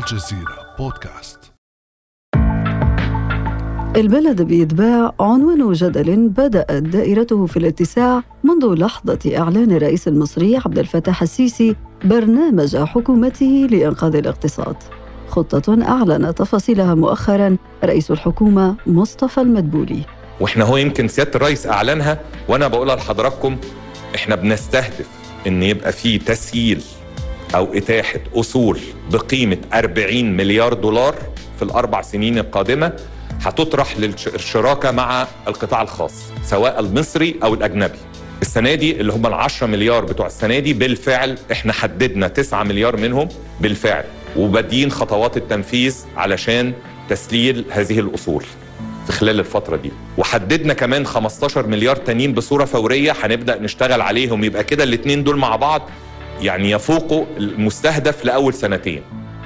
الجزيرة بودكاست. البلد بإتباع عنوان جدل بدأت دائرته في الاتساع منذ لحظة إعلان الرئيس المصري عبد الفتاح السيسي برنامج حكومته لإنقاذ الاقتصاد. خطة أعلن تفاصيلها مؤخرا رئيس الحكومة مصطفى المدبولي. وإحنا هو يمكن سيادة الرئيس أعلنها وأنا بقولها لحضراتكم إحنا بنستهدف إن يبقى في تسييل. أو إتاحة أصول بقيمة 40 مليار دولار في الأربع سنين القادمة هتطرح للشراكه مع القطاع الخاص سواء المصري أو الأجنبي. السنة دي اللي هم ال 10 مليار بتوع السنة دي بالفعل إحنا حددنا 9 مليار منهم بالفعل وبادئين خطوات التنفيذ علشان تسليل هذه الأصول في خلال الفترة دي. وحددنا كمان 15 مليار تانيين بصورة فورية هنبدأ نشتغل عليهم يبقى كده الاتنين دول مع بعض يعني يفوقوا المستهدف لأول سنتين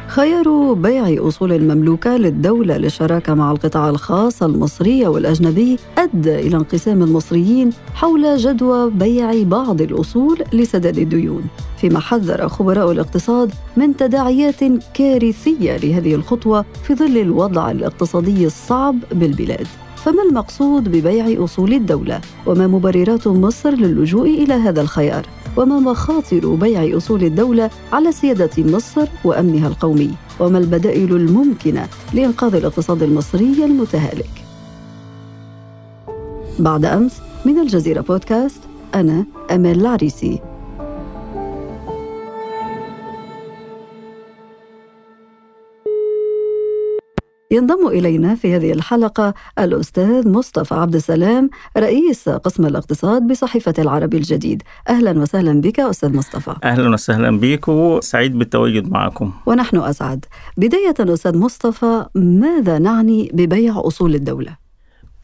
خيار بيع أصول المملوكة للدولة للشراكة مع القطاع الخاص المصري والأجنبي أدى إلى انقسام المصريين حول جدوى بيع بعض الأصول لسداد الديون فيما حذر خبراء الاقتصاد من تداعيات كارثية لهذه الخطوة في ظل الوضع الاقتصادي الصعب بالبلاد فما المقصود ببيع أصول الدولة؟ وما مبررات مصر للجوء إلى هذا الخيار؟ وما مخاطر بيع أصول الدولة على سيادة مصر وأمنها القومي وما البدائل الممكنة لإنقاذ الاقتصاد المصري المتهالك. بعد أمس من الجزيرة بودكاست أنا امال العريسي. ينضم إلينا في هذه الحلقة الأستاذ مصطفى عبد السلام رئيس قسم الاقتصاد بصحيفة العربي الجديد. أهلا وسهلا بك أستاذ مصطفى. أهلا وسهلا بك وسعيد بالتواجد معكم. ونحن أسعد. بداية أستاذ مصطفى ماذا نعني ببيع أصول الدولة؟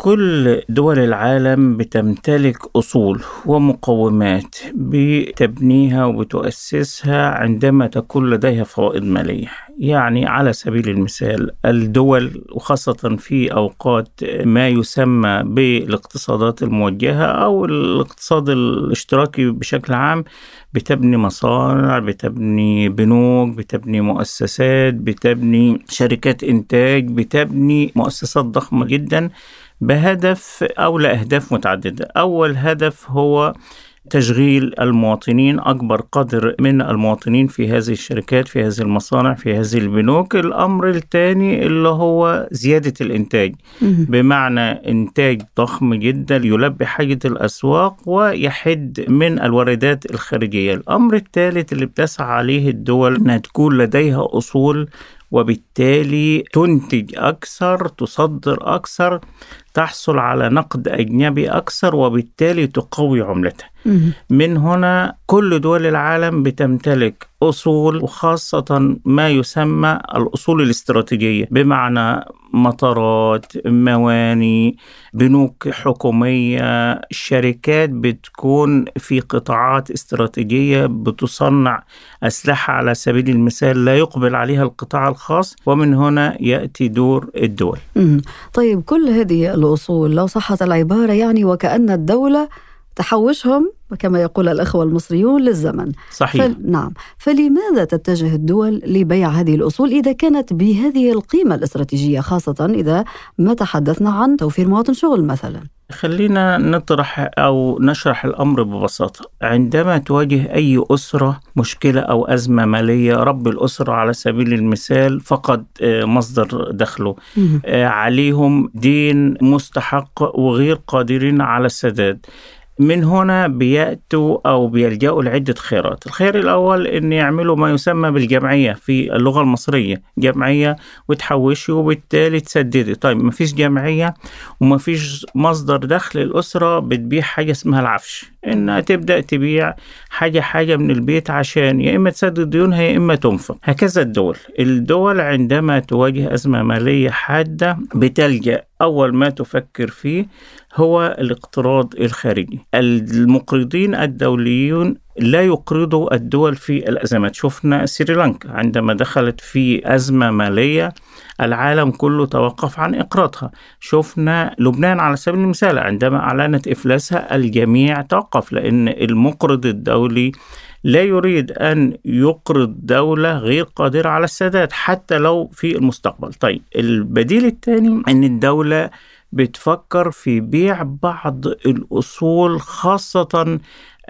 كل دول العالم بتمتلك أصول ومقومات بتبنيها وبتؤسسها عندما تكون لديها فوائد مالية. يعني على سبيل المثال الدول وخاصة في أوقات ما يسمى بالاقتصادات الموجهة أو الاقتصاد الاشتراكي بشكل عام بتبني مصانع بتبني بنوك بتبني مؤسسات بتبني شركات إنتاج بتبني مؤسسات ضخمة جدا. بهدف أو لأهداف متعددة. أول هدف هو تشغيل المواطنين أكبر قدر من المواطنين في هذه الشركات في هذه المصانع في هذه البنوك. الأمر الثاني اللي هو زيادة الإنتاج. بمعنى إنتاج ضخم جدا يلبي حاجة الأسواق ويحد من الواردات الخارجية. الأمر الثالث اللي بتسعى عليه الدول أنها تكون لديها أصول وبالتالي تنتج أكثر تصدر أكثر تحصل على نقد أجنبي أكثر وبالتالي تقوي عملتها من هنا كل دول العالم بتمتلك أصول وخاصة ما يسمى الأصول الاستراتيجية بمعنى مطارات مواني بنوك حكومية. شركات بتكون في قطاعات استراتيجية بتصنع أسلحة على سبيل المثال لا يقبل عليها القطاع الخاص ومن هنا يأتي دور الدول. طيب كل هذه الأصول لو صحت العبارة يعني وكأن الدولة تحوشهم كما يقول الأخوة المصريون للزمن. صحيح. فل... نعم. فلماذا تتجه الدول لبيع هذه الأصول إذا كانت بهذه القيمة الاستراتيجية خاصة إذا ما تحدثنا عن توفير مواطن شغل مثلا؟ خلينا نطرح أو نشرح الأمر ببساطة. عندما تواجه أي أسرة مشكلة أو أزمة مالية رب الأسرة على سبيل المثال فقد مصدر دخله. عليهم دين مستحق وغير قادرين على السداد. من هنا بيأتوا أو بيلجأوا لعدة خيارات. الخيار الأول أن يعملوا ما يسمى بالجمعية في اللغة المصرية جمعية وتحوشي وبالتالي تسددي طيب ما فيش جمعية وما فيش مصدر دخل الأسرة بتبيع حاجة اسمها العفش. إنها تبدأ تبيع حاجة حاجة من البيت عشان يا إما تسدد ديونها يا إما تنفق. هكذا الدول. الدول عندما تواجه أزمة مالية حادة بتلجأ أول ما تفكر فيه هو الاقتراض الخارجي. المقرضين الدوليون لا يقرضوا الدول في الأزمات. شفنا سريلانكا عندما دخلت في أزمة مالية العالم كله توقف عن إقراضها. شفنا لبنان على سبيل المثال عندما أعلنت إفلاسها الجميع توقف لأن المقرض الدولي لا يريد أن يقرض دولة غير قادرة على السداد حتى لو في المستقبل. طيب البديل الثاني أن الدولة بتفكر في بيع بعض الأصول خاصة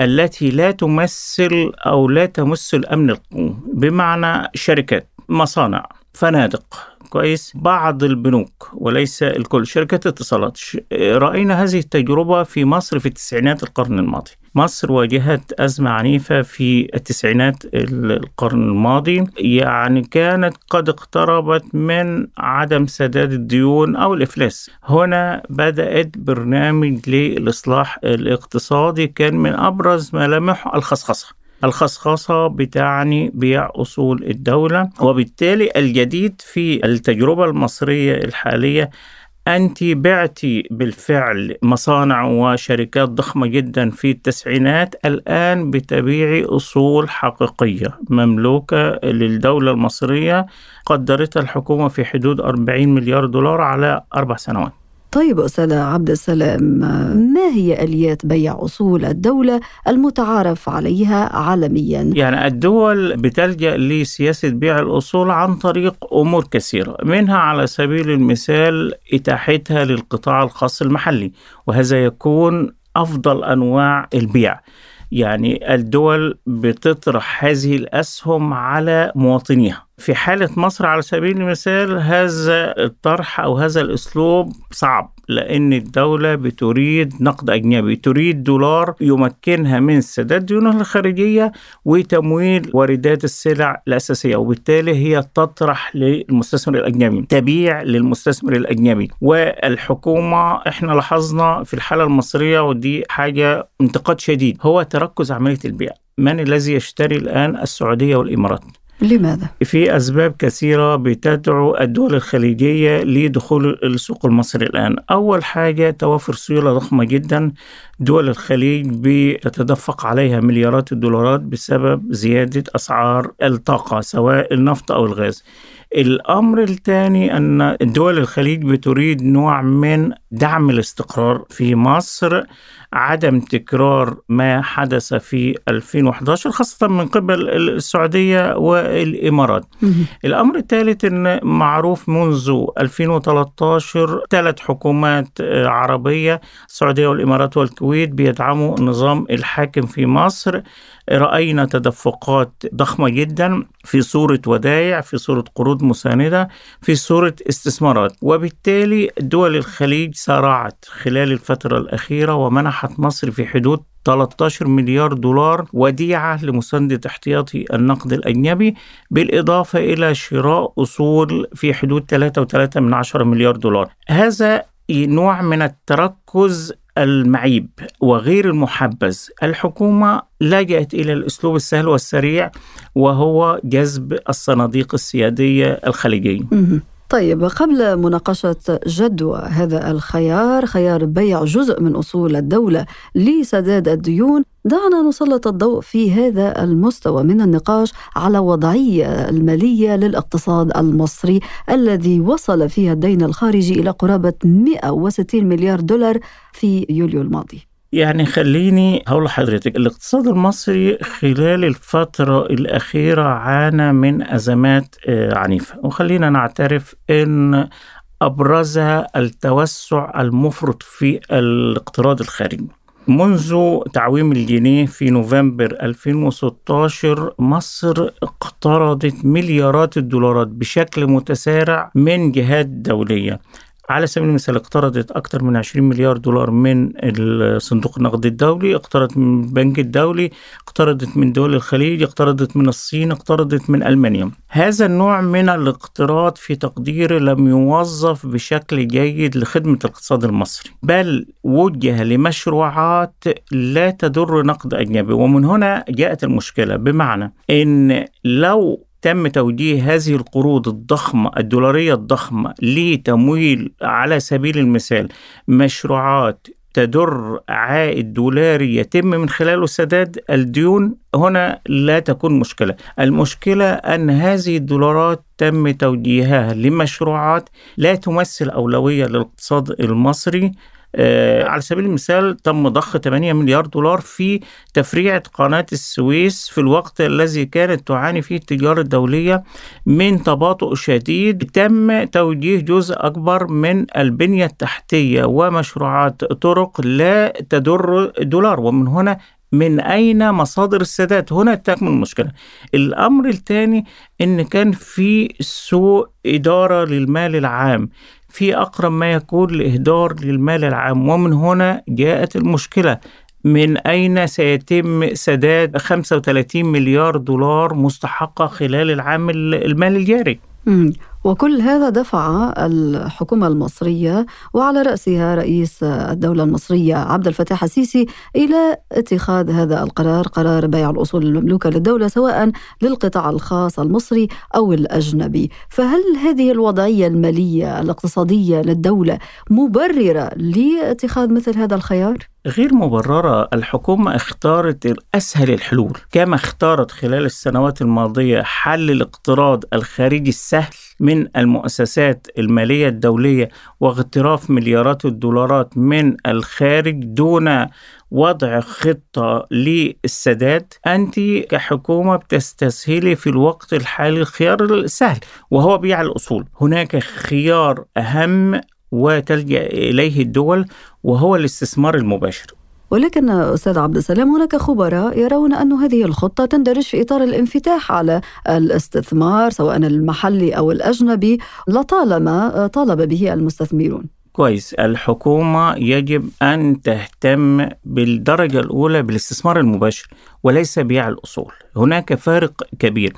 التي لا تمثل أو لا تمس الأمن القومي بمعنى شركات مصانع فنادق. كويس؟ بعض البنوك وليس الكل شركات اتصالات. رأينا هذه التجربة في مصر في التسعينات القرن الماضي. مصر واجهت أزمة عنيفة في التسعينات القرن الماضي يعني كانت قد اقتربت من عدم سداد الديون أو الإفلاس. هنا بدأت برنامج للإصلاح الاقتصادي كان من أبرز ملامحه الخصخصة. الخصخصة بتعني بيع أصول الدولة وبالتالي الجديد في التجربة المصرية الحالية أنت بعتي بالفعل مصانع وشركات ضخمة جدا في التسعينات الآن بتبيعي أصول حقيقية. مملوكة للدولة المصرية قدرتها الحكومة في حدود 40 مليار دولار على أربع سنوات. طيب أستاذ عبد السلام ما هي آليات بيع أصول الدولة المتعارف عليها عالميا؟ يعني الدول بتلجأ لسياسة بيع الأصول عن طريق أمور كثيرة منها على سبيل المثال إتاحتها للقطاع الخاص المحلي وهذا يكون أفضل أنواع البيع يعني الدول بتطرح هذه الأسهم على مواطنيها في حالة مصر على سبيل المثال هذا الطرح أو هذا الأسلوب صعب لأن الدولة بتريد نقد أجنبي تريد دولار يمكنها من سداد ديونها الخارجية وتمويل واردات السلع الأساسية وبالتالي هي تطرح للمستثمر الأجنبي تبيع للمستثمر الأجنبي. والحكومة إحنا لاحظنا في الحالة المصرية ودي حاجة انتقاد شديد هو تركز عملية البيع من الذي يشتري الآن السعودية والإمارات؟ لماذا؟ في أسباب كثيرة بتدعو الدول الخليجية لدخول السوق المصري الآن. أول حاجة توافر سيولة ضخمة جدا. دول الخليج بتتدفق عليها مليارات الدولارات بسبب زيادة أسعار الطاقة سواء النفط أو الغاز. الأمر الثاني أن دول الخليج بتريد نوع من دعم الاستقرار في مصر عدم تكرار ما حدث في 2011 خاصة من قبل السعودية والإمارات. الأمر الثالث أن معروف منذ 2013 ثلاث حكومات عربية السعودية والإمارات والكويت بيدعموا النظام الحاكم في مصر. رأينا تدفقات ضخمة جدا في صورة ودائع في صورة قروض مساندة في صورة استثمارات. وبالتالي دول الخليج سارعت خلال الفترة الأخيرة ومنحت مصر في حدود 13 مليار دولار وديعة لمساندة احتياطي النقد الأجنبي بالإضافة إلى شراء أصول في حدود 3.3 من عشرة مليار دولار. هذا نوع من التركز المعيب وغير المحبذ. الحكومة لجأت إلى الأسلوب السهل والسريع وهو جذب الصناديق السيادية الخليجية. طيب قبل مناقشة جدوى هذا الخيار خيار بيع جزء من أصول الدولة لسداد الديون دعنا نسلط الضوء في هذا المستوى من النقاش على وضعية المالية للاقتصاد المصري الذي وصل فيها الدين الخارجي إلى قرابة 160 مليار دولار في يوليو الماضي. يعني خليني هقول لحضرتك الاقتصاد المصري خلال الفترة الأخيرة عانى من أزمات عنيفة. وخلينا نعترف أن أبرزها التوسع المفرط في الاقتراض الخارجي. منذ تعويم الجنيه في نوفمبر 2016 مصر اقترضت مليارات الدولارات بشكل متسارع من جهات دولية. على سبيل المثال اقترضت أكثر من 20 مليار دولار من صندوق النقد الدولي اقترضت من البنك الدولي اقترضت من دول الخليج اقترضت من الصين اقترضت من ألمانيا. هذا النوع من الاقتراض في تقديري لم يوظف بشكل جيد لخدمة الاقتصاد المصري بل وجه لمشروعات لا تضر نقد أجنبي. ومن هنا جاءت المشكلة. بمعنى أن لو تم توجيه هذه القروض الضخمة الدولارية الضخمة لتمويل على سبيل المثال مشروعات تدر عائد دولاري يتم من خلاله سداد الديون هنا لا تكون مشكلة. المشكلة أن هذه الدولارات تم توجيهها لمشروعات لا تمثل أولوية للاقتصاد المصري على سبيل المثال تم ضخ 8 مليار دولار في تفريعة قناة السويس في الوقت الذي كانت تعاني فيه التجارة الدولية من تباطؤ شديد. تم توجيه جزء أكبر من البنية التحتية ومشروعات طرق لا تدر دولار. ومن هنا من أين مصادر السداد؟ هنا تكمن المشكلة. الأمر الثاني أن كان في سوء إدارة للمال العام. في أقرب ما يكون لإهدار للمال العام. ومن هنا جاءت المشكلة. من أين سيتم سداد 35 مليار دولار مستحقة خلال العام المالي الجاري وكل هذا دفع الحكومة المصرية وعلى رأسها رئيس الدولة المصرية عبد الفتاح السيسي إلى اتخاذ هذا القرار قرار بيع الأصول المملوكة للدولة سواء للقطاع الخاص المصري أو الأجنبي فهل هذه الوضعية المالية الاقتصادية للدولة مبررة لاتخاذ مثل هذا الخيار؟ غير مبررة الحكومة اختارت أسهل الحلول كما اختارت خلال السنوات الماضية حل الاقتراض الخارجي السهل من المؤسسات المالية الدولية واغتراف مليارات الدولارات من الخارج دون وضع خطة للسداد. أنت كحكومة بتستسهلي في الوقت الحالي الخيار السهل وهو بيع الأصول. هناك خيار أهم وتلجأ إليه الدول وهو الاستثمار المباشر. ولكن أستاذ عبد السلام هناك خبراء يرون أن هذه الخطة تندرج في إطار الانفتاح على الاستثمار سواء المحلي أو الأجنبي لطالما طالب به المستثمرون. كويس. الحكومة يجب أن تهتم بالدرجة الأولى بالاستثمار المباشر وليس بيع الأصول. هناك فارق كبير.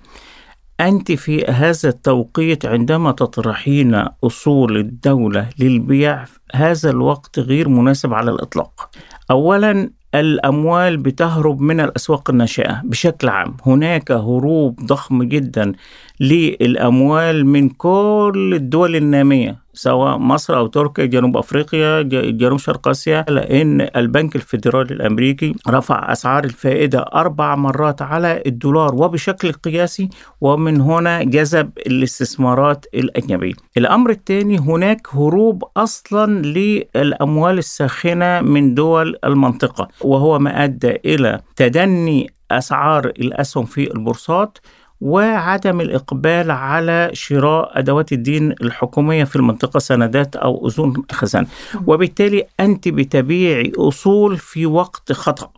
أنت في هذا التوقيت عندما تطرحين أصول الدولة للبيع هذا الوقت غير مناسب على الإطلاق. أولا الأموال بتهرب من الأسواق الناشئة بشكل عام. هناك هروب ضخم جدا للأموال من كل الدول النامية. سواء مصر أو تركيا جنوب أفريقيا جنوب شرق آسيا لأن البنك الفيدرالي الأمريكي رفع أسعار الفائدة أربع مرات على الدولار وبشكل قياسي ومن هنا جذب الاستثمارات الأجنبية. الأمر الثاني هناك هروب أصلا للأموال الساخنة من دول المنطقة وهو ما أدى إلى تدني أسعار الأسهم في البورصات وعدم الإقبال على شراء أدوات الدين الحكومية في المنطقة سندات أو أذون خزانة وبالتالي أنت بتبيعي أصول في وقت خطأ.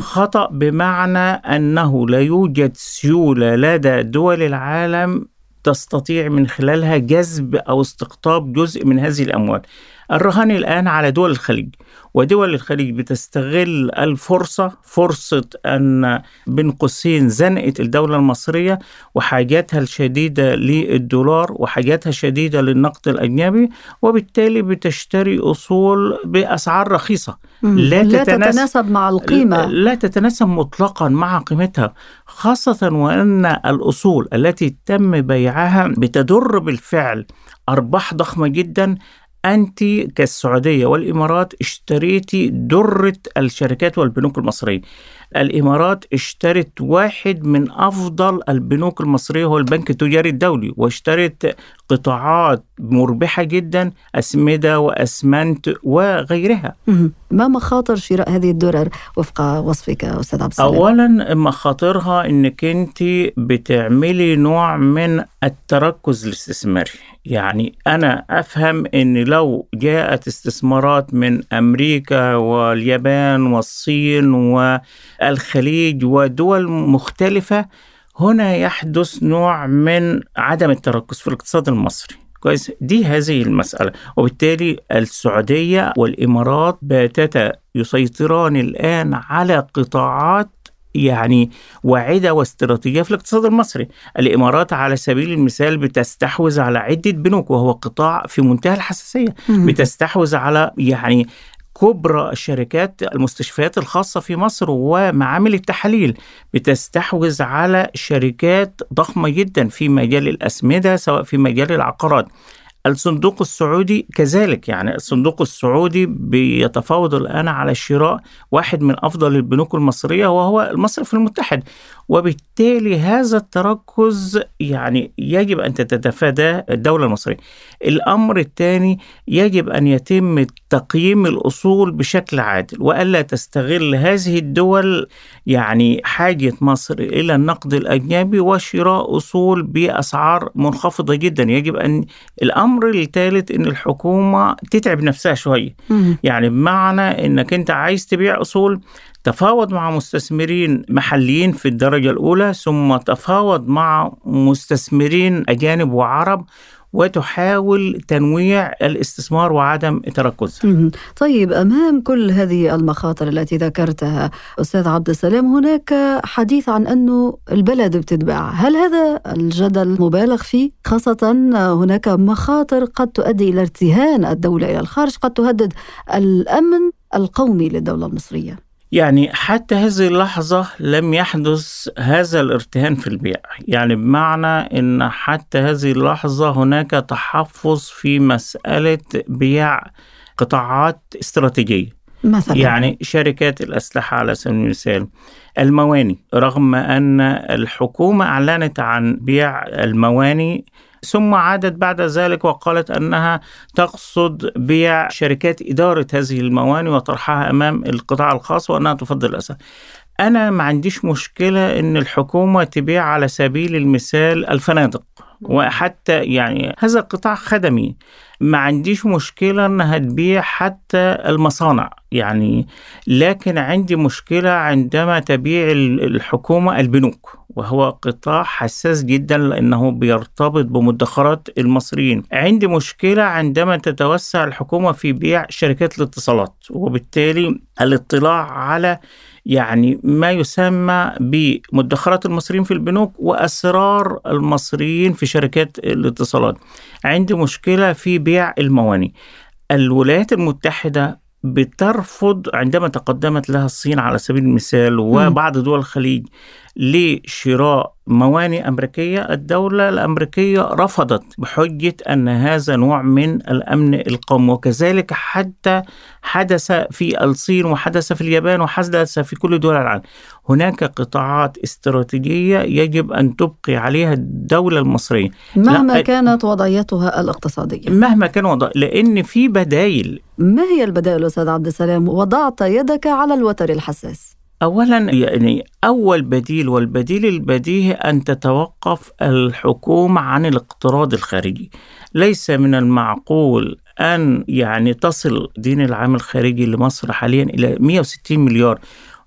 خطأ بمعنى أنه لا يوجد سيولة لدى دول العالم تستطيع من خلالها جذب أو استقطاب جزء من هذه الأموال. الرهان الآن على دول الخليج ودول الخليج بتستغل الفرصة فرصة أن بين قوسين زنقت الدولة المصرية وحاجاتها الشديدة للدولار وحاجاتها شديدة للنقد الأجنبي وبالتالي بتشتري أصول بأسعار رخيصة. لا, لا تتناسب مع القيمة. لا تتناسب مطلقا مع قيمتها خاصة وأن الأصول التي تم بيعها بتدر بالفعل أرباح ضخمة جدا أنت كالسعودية والإمارات اشتريتي درة الشركات والبنوك المصرية. الإمارات اشترت واحد من أفضل البنوك المصرية هو البنك التجاري الدولي واشترت قطاعات مربحة جدا أسمدة وأسمنت وغيرها. ما مخاطر شراء هذه الدرر وفق وصفك أستاذ عبد السلام؟ أولا مخاطرها أنك أنت بتعملي نوع من التركز الاستثماري. يعني أنا أفهم أن لو جاءت استثمارات من أمريكا واليابان والصين والخليج ودول مختلفة هنا يحدث نوع من عدم التركز في الاقتصاد المصري. كويس؟ دي هذه المسألة. وبالتالي السعودية والإمارات باتتا يسيطران الآن على قطاعات يعني واعدة واستراتيجية في الاقتصاد المصري. الإمارات على سبيل المثال بتستحوذ على عدة بنوك وهو قطاع في منتهى الحساسية. بتستحوذ على يعني كبرى الشركات المستشفيات الخاصة في مصر ومعامل التحاليل بتستحوذ على شركات ضخمة جدا في مجال الأسمدة سواء في مجال العقارات. الصندوق السعودي كذلك يعني الصندوق السعودي بيتفاوض الآن على شراء واحد من أفضل البنوك المصرية وهو المصرف المتحد. وبالتالي هذا التركز يعني يجب أن تتفاداه الدولة المصرية. الأمر الثاني يجب أن يتم تقييم الأصول بشكل عادل وألا تستغل هذه الدول يعني حاجة مصر إلى النقد الأجنبي وشراء أصول بأسعار منخفضة جدا. يجب أن الأمر الثالث أن الحكومة تتعب نفسها شوية يعني بمعنى أنك أنت عايز تبيع أصول تفاوض مع مستثمرين محليين في الدرجة الأولى ثم تفاوض مع مستثمرين أجانب وعرب وتحاول تنويع الاستثمار وعدم تركزه. طيب أمام كل هذه المخاطر التي ذكرتها أستاذ عبد السلام هناك حديث عن أنه البلد بتتباع، هل هذا الجدل مبالغ فيه؟ خاصة هناك مخاطر قد تؤدي إلى ارتهان الدولة إلى الخارج، قد تهدد الأمن القومي للدولة المصرية. يعني حتى هذه اللحظة لم يحدث هذا الارتهان في البيع. يعني بمعنى أن حتى هذه اللحظة هناك تحفظ في مسألة بيع قطاعات استراتيجية. مثلا. يعني شركات الأسلحة على سبيل المثال. المواني. رغم أن الحكومة أعلنت عن بيع المواني ثم عادت بعد ذلك وقالت أنها تقصد بيع شركات إدارة هذه الموانئ وطرحها أمام القطاع الخاص وأنها تفضل الاسعار. أنا ما عنديش مشكلة إن الحكومة تبيع على سبيل المثال الفنادق وحتى يعني هذا قطاع خدمي. ما عنديش مشكلة أنها تبيع حتى المصانع يعني لكن عندي مشكلة عندما تبيع الحكومة البنوك وهو قطاع حساس جدا لأنه بيرتبط بمدخرات المصريين. عندي مشكلة عندما تتوسع الحكومة في بيع شركات الاتصالات وبالتالي الاطلاع على يعني ما يسمى بمدخرات المصريين في البنوك وأسرار المصريين في شركات الاتصالات. عندي مشكلة في بيع المواني. الولايات المتحدة بترفض عندما تقدمت لها الصين على سبيل المثال وبعض دول الخليج لشراء موانئ أمريكية الدولة الأمريكية رفضت بحجة أن هذا نوع من الأمن القومي وكذلك حتى حدث في الصين وحدث في اليابان وحدث في كل دول العالم. هناك قطاعات استراتيجية يجب أن تبقي عليها الدولة المصرية. مهما كانت وضعيتها الاقتصادية. مهما كان وضع لأن في بدايل. ما هي البدائل أستاذ عبد السلام؟ وضعت يدك على الوتر الحساس. اولا يعني أول بديل والبديل البديهي أن تتوقف الحكومة عن الاقتراض الخارجي. ليس من المعقول أن يعني تصل دين العام الخارجي لمصر حاليا إلى 160 مليار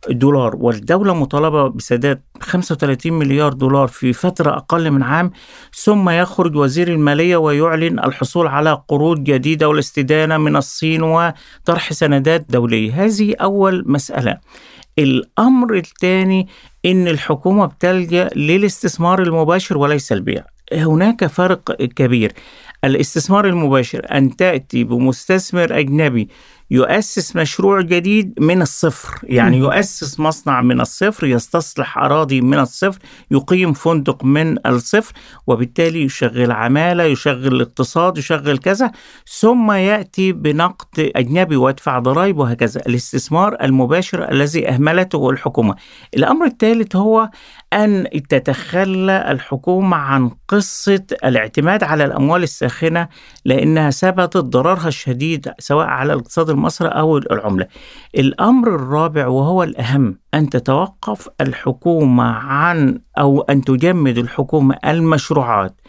دولار والدولة مطالبة بسداد 35 مليار دولار في فترة أقل من عام ثم يخرج وزير المالية ويعلن الحصول على قروض جديدة والاستدانة من الصين وطرح سندات دولية. هذه أول مسألة. الأمر الثاني إن الحكومة بتلجأ للاستثمار المباشر وليس البيع. هناك فرق كبير. الاستثمار المباشر أن تأتي بمستثمر أجنبي يؤسس مشروع جديد من الصفر. يعني يؤسس مصنع من الصفر يستصلح أراضي من الصفر يقيم فندق من الصفر وبالتالي يشغل عمالة يشغل الاقتصاد يشغل كذا ثم يأتي بنقد أجنبي ويدفع ضرائب وهكذا. الاستثمار المباشر الذي أهملته الحكومة. الأمر الثالث هو أن تتخلى الحكومة عن قصة الاعتماد على الأموال الساخنة لأنها ثبتت ضررها الشديد سواء على الاقتصاد المصري أو العملة. الأمر الرابع وهو الأهم أن تتوقف الحكومة عن أو أن تجمد الحكومة المشروعات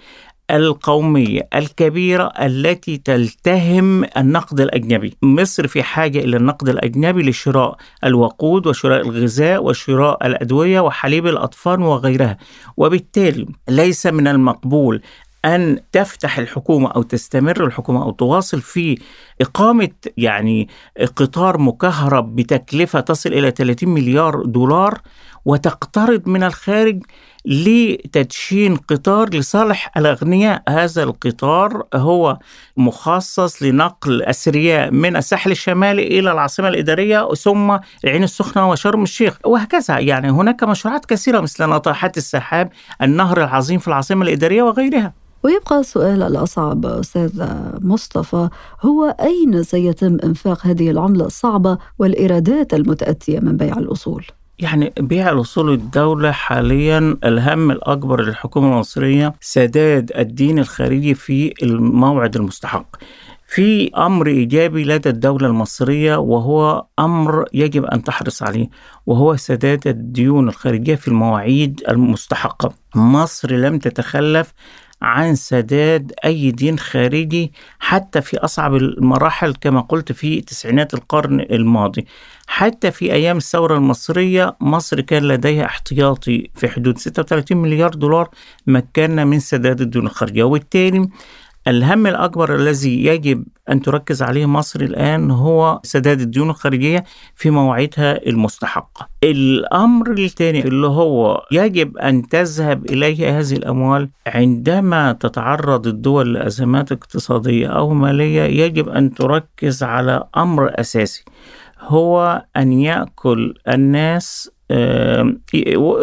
القومية الكبيرة التي تلتهم النقد الأجنبي. مصر في حاجة إلى النقد الأجنبي لشراء الوقود وشراء الغذاء وشراء الأدوية وحليب الأطفال وغيرها. وبالتالي ليس من المقبول أن تفتح الحكومة أو تستمر الحكومة أو تواصل في إقامة يعني قطار مكهرب بتكلفة تصل إلى 30 مليار دولار وتقترض من الخارج لتدشين قطار لصالح الأغنياء. هذا القطار هو مخصص لنقل أثرياء من الساحل الشمالي إلى العاصمة الإدارية ثم العين السخنة وشرم الشيخ وهكذا. يعني هناك مشروعات كثيرة مثل ناطحات السحاب النهر العظيم في العاصمة الإدارية وغيرها. ويبقى السؤال الأصعب أستاذ مصطفى هو أين سيتم إنفاق هذه العملة الصعبة والإيرادات المتأتية من بيع الأصول؟ يعني بيع الأصول الدولة حاليا الهم الأكبر للحكومة المصرية سداد الدين الخارجي في الموعد المستحق في أمر إيجابي لدى الدولة المصرية وهو أمر يجب أن تحرص عليه وهو سداد الديون الخارجية في المواعيد المستحقة. مصر لم تتخلف عن سداد أي دين خارجي حتى في أصعب المراحل كما قلت في تسعينات القرن الماضي. حتى في أيام الثورة المصرية مصر كان لديها احتياطي في حدود 36 مليار دولار مكنا من سداد الديون الخارجية وبالتالي الهم الأكبر الذي يجب أن تركز عليه مصر الآن هو سداد الديون الخارجية في مواعيدها المستحقة. الأمر الثاني اللي هو يجب أن تذهب إليه هذه الأموال عندما تتعرض الدول لأزمات اقتصادية أو مالية يجب أن تركز على أمر أساسي هو أن يأكل الناس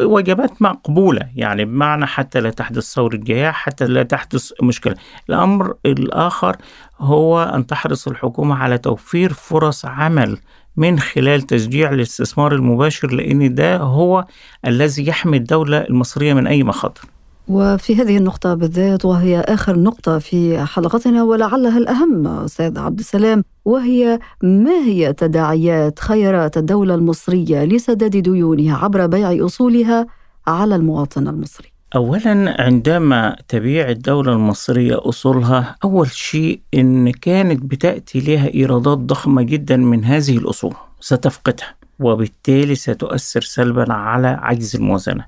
وجبات مقبولة يعني بمعنى حتى لا تحدث ثورة جياع حتى لا تحدث مشكلة. الأمر الآخر هو أن تحرص الحكومة على توفير فرص عمل من خلال تشجيع الاستثمار المباشر لأن ده هو الذي يحمي الدولة المصرية من أي مخاطر. وفي هذه النقطة بالذات وهي آخر نقطة في حلقتنا ولعلها الأهم أستاذ عبد السلام وهي ما هي تداعيات خيارات الدولة المصرية لسداد ديونها عبر بيع أصولها على المواطن المصري؟ أولا عندما تبيع الدولة المصرية أصولها أول شيء إن كانت بتأتي لها إيرادات ضخمة جدا من هذه الأصول ستفقدها وبالتالي ستؤثر سلبا على عجز الموازنة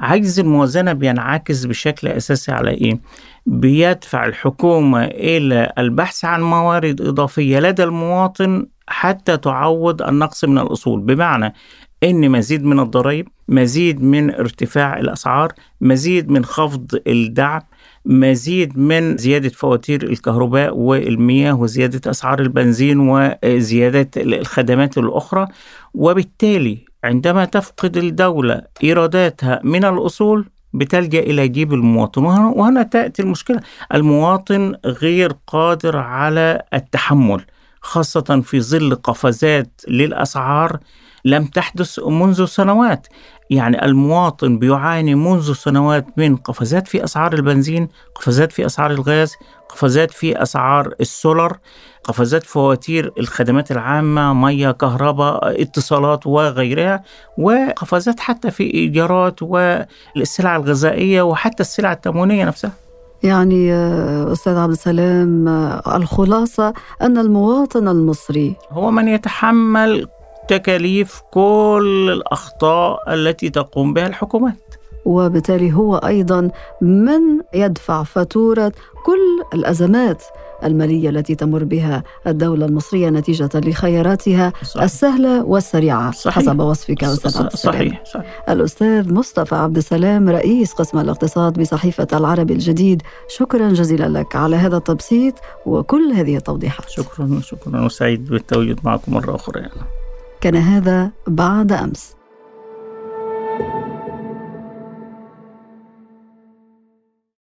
عجز الموازنة بينعكس بشكل أساسي على إيه؟ بيدفع الحكومة إلى البحث عن موارد إضافية لدى المواطن حتى تعوض النقص من الأصول بمعنى إن مزيد من الضرائب مزيد من ارتفاع الأسعار مزيد من خفض الدعم مزيد من زيادة فواتير الكهرباء والمياه وزيادة أسعار البنزين وزيادة الخدمات الأخرى وبالتالي عندما تفقد الدولة إيراداتها من الأصول بتلجأ إلى جيب المواطن. وهنا تأتي المشكلة. المواطن غير قادر على التحمل خاصة في ظل قفزات للأسعار لم تحدث منذ سنوات يعني المواطن بيعاني منذ سنوات من قفزات في أسعار البنزين، قفزات في أسعار الغاز، قفزات في أسعار السولر، قفزات فواتير الخدمات العامة، مية، كهرباء، اتصالات وغيرها، وقفزات حتى في إيجارات والسلع الغذائية وحتى السلع التموينية نفسها. يعني آه، أستاذ عبد السلام آه، الخلاصة أن المواطن المصري هو من يتحمل تكاليف كل الأخطاء التي تقوم بها الحكومات وبالتالي هو أيضا من يدفع فاتورة كل الأزمات المالية التي تمر بها الدولة المصرية نتيجة لخياراتها صحيح. السهلة والسريعة صحيح. حسب وصفك أستاذ عبد صحيح. صحيح الأستاذ مصطفى عبد السلام رئيس قسم الاقتصاد بصحيفة العربي الجديد شكرا جزيلا لك على هذا التبسيط وكل هذه التوضيحات شكرا شكرا وسعيد بالتواجد معكم مرة أخرى يعني. كان هذا بعد أمس.